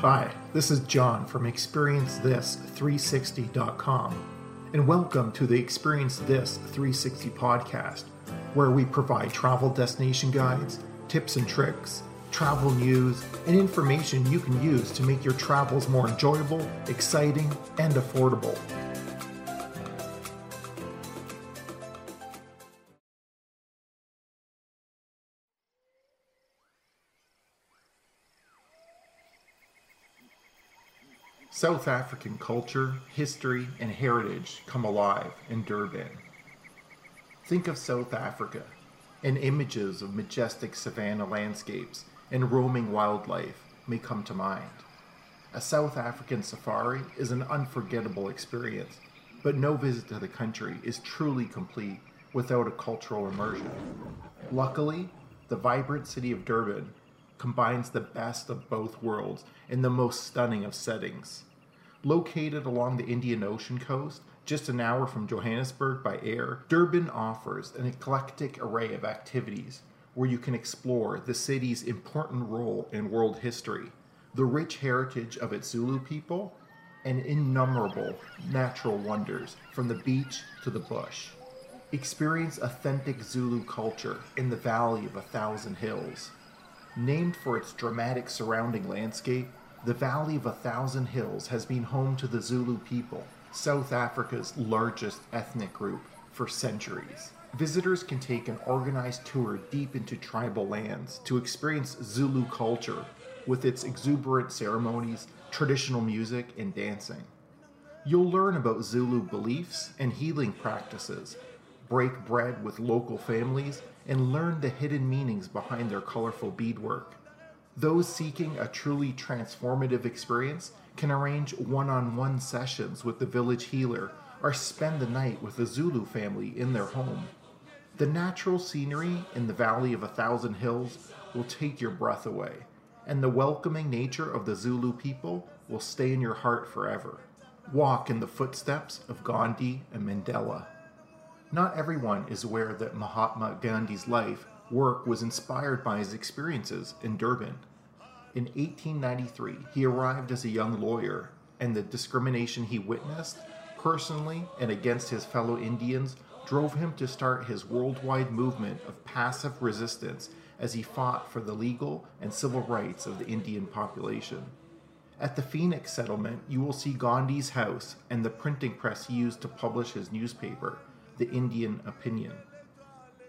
Hi, this is John from ExperienceThis360.com, and welcome to the Experience This 360 podcast, where we provide travel destination guides, tips and tricks, travel news, and information you can use to make your travels more enjoyable, exciting, and affordable. South African culture, history, and heritage come alive in Durban. Think of South Africa, and images of majestic savanna landscapes and roaming wildlife may come to mind. A South African safari is an unforgettable experience, but no visit to the country is truly complete without a cultural immersion. Luckily, the vibrant city of Durban combines the best of both worlds in the most stunning of settings. Located along the Indian Ocean coast, just an hour from Johannesburg by air, Durban offers an eclectic array of activities where you can explore the city's important role in world history, the rich heritage of its Zulu people, and innumerable natural wonders from the beach to the bush. Experience authentic Zulu culture in the Valley of a Thousand Hills. Named for its dramatic surrounding landscape, the Valley of a Thousand Hills has been home to the Zulu people, South Africa's largest ethnic group, for centuries. Visitors can take an organized tour deep into tribal lands to experience Zulu culture with its exuberant ceremonies, traditional music, and dancing. You'll learn about Zulu beliefs and healing practices, break bread with local families, and learn the hidden meanings behind their colorful beadwork. Those seeking a truly transformative experience can arrange one on one sessions with the village healer or spend the night with the Zulu family in their home. The natural scenery in the Valley of a Thousand Hills will take your breath away, and the welcoming nature of the Zulu people will stay in your heart forever. Walk in the footsteps of Gandhi and Mandela. Not everyone is aware that Mahatma Gandhi's life work was inspired by his experiences in Durban. In 1893, he arrived as a young lawyer, and the discrimination he witnessed, personally and against his fellow Indians, drove him to start his worldwide movement of passive resistance as he fought for the legal and civil rights of the Indian population. At the Phoenix settlement, you will see Gandhi's house and the printing press he used to publish his newspaper, The Indian Opinion.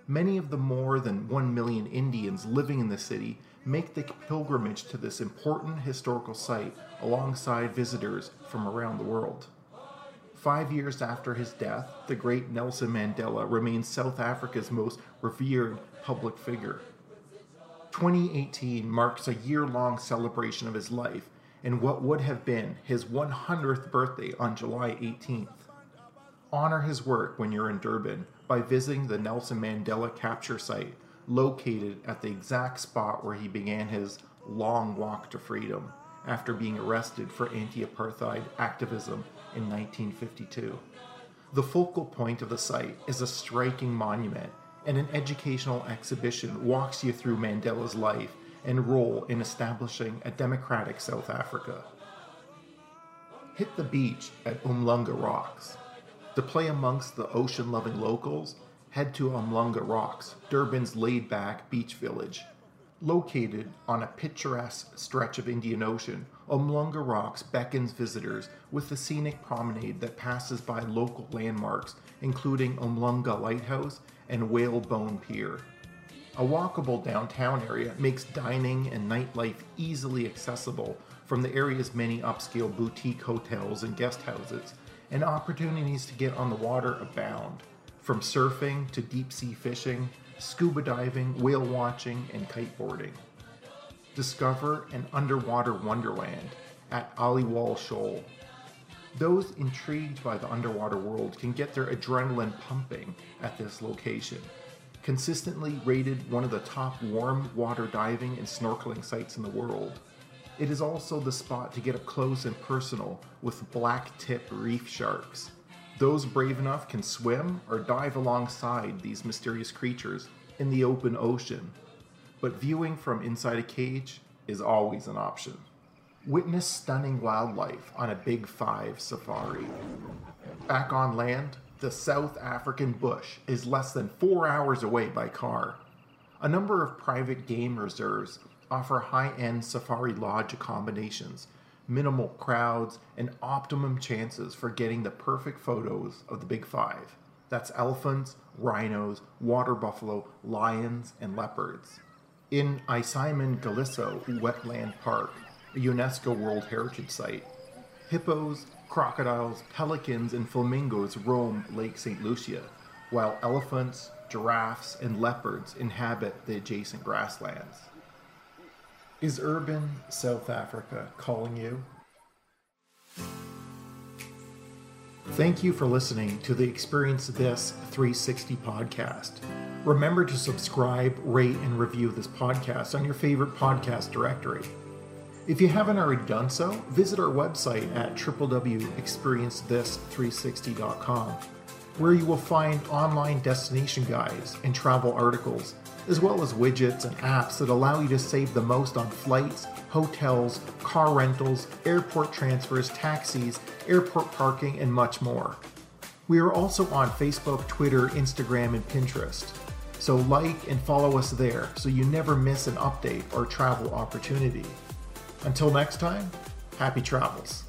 Many of the more than 1 million Indians living in the city make the pilgrimage to this important historical site alongside visitors from around the world. Five years after his death, the great Nelson Mandela remains South Africa's most revered public figure. 2018 marks a year long celebration of his life and what would have been his 100th birthday on July 18th. Honor his work when you're in Durban by visiting the Nelson Mandela capture site located at the exact spot where he began his long walk to freedom after being arrested for anti apartheid activism in 1952. The focal point of the site is a striking monument, and an educational exhibition walks you through Mandela's life and role in establishing a democratic South Africa. Hit the beach at Umhlanga Rocks. To play amongst the ocean loving locals, head to Umhlanga Rocks, Durban's laid back beach village. Located on a picturesque stretch of Indian Ocean, Umhlanga Rocks beckons visitors with a scenic promenade that passes by local landmarks, including Umhlanga Lighthouse and Whalebone Pier. A walkable downtown area makes dining and nightlife easily accessible from the area's many upscale boutique hotels and guest houses, and opportunities to get on the water abound. From surfing to deep sea fishing, scuba diving, whale watching, and kiteboarding. Discover an underwater wonderland at Aliwal Shoal. Those intrigued by the underwater world can get their adrenaline pumping at this location. Consistently rated one of the top warm water diving and snorkeling sites in the world. It is also the spot to get up close and personal with black tip reef sharks. Those brave enough can swim or dive alongside these mysterious creatures in the open ocean, but viewing from inside a cage is always an option. Witness stunning wildlife on a Big Five safari. Back on land, the South African bush is less than four hours away by car. A number of private game reserves offer high end safari lodge accommodations, minimal crowds, and optimum chances for getting the perfect photos of the Big Five. That's elephants, rhinos, water buffalo, lions, and leopards. In iSimangaliso Wetland Park, a UNESCO World Heritage Site, hippos, crocodiles, pelicans, and flamingos roam Lake St. Lucia, while elephants, giraffes, and leopards inhabit the adjacent grasslands. Is Durban South Africa calling you? Thank you for listening to the Experience This 360 podcast. Remember to subscribe, rate, and review this podcast on your favorite podcast directory. If you haven't already done so, visit our website at www.experiencethis360.com, where you will find online destination guides and travel articles, as well as widgets and apps that allow you to save the most on flights, hotels, car rentals, airport transfers, taxis, airport parking, and much more. We are also on Facebook, Twitter, Instagram, and Pinterest. So like and follow us there so you never miss an update or travel opportunity. Until next time, happy travels.